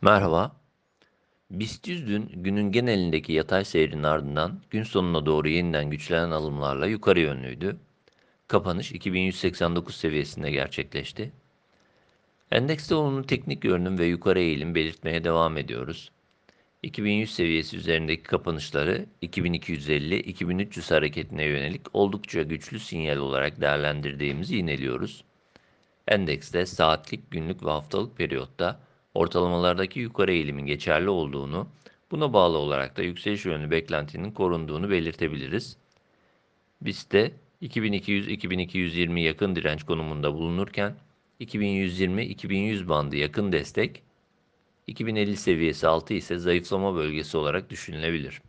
Merhaba. BIST 100 dün günün genelindeki yatay seyrinin ardından gün sonuna doğru yeniden güçlenen alımlarla yukarı yönlüydü. Kapanış 2189 seviyesinde gerçekleşti. Endekste olumlu teknik görünüm ve yukarı eğilim belirtmeye devam ediyoruz. 2100 seviyesi üzerindeki kapanışları 2250-2300 hareketine yönelik oldukça güçlü sinyal olarak değerlendirdiğimizi yineliyoruz. Endekste saatlik, günlük ve haftalık periyotta ortalamalardaki yukarı eğilimin geçerli olduğunu, buna bağlı olarak da yükseliş yönlü beklentinin korunduğunu belirtebiliriz. BIST'te 2200-2220 yakın direnç konumunda bulunurken 2120-2100 bandı yakın destek, 2050 seviyesi altı ise zayıflama bölgesi olarak düşünülebilir.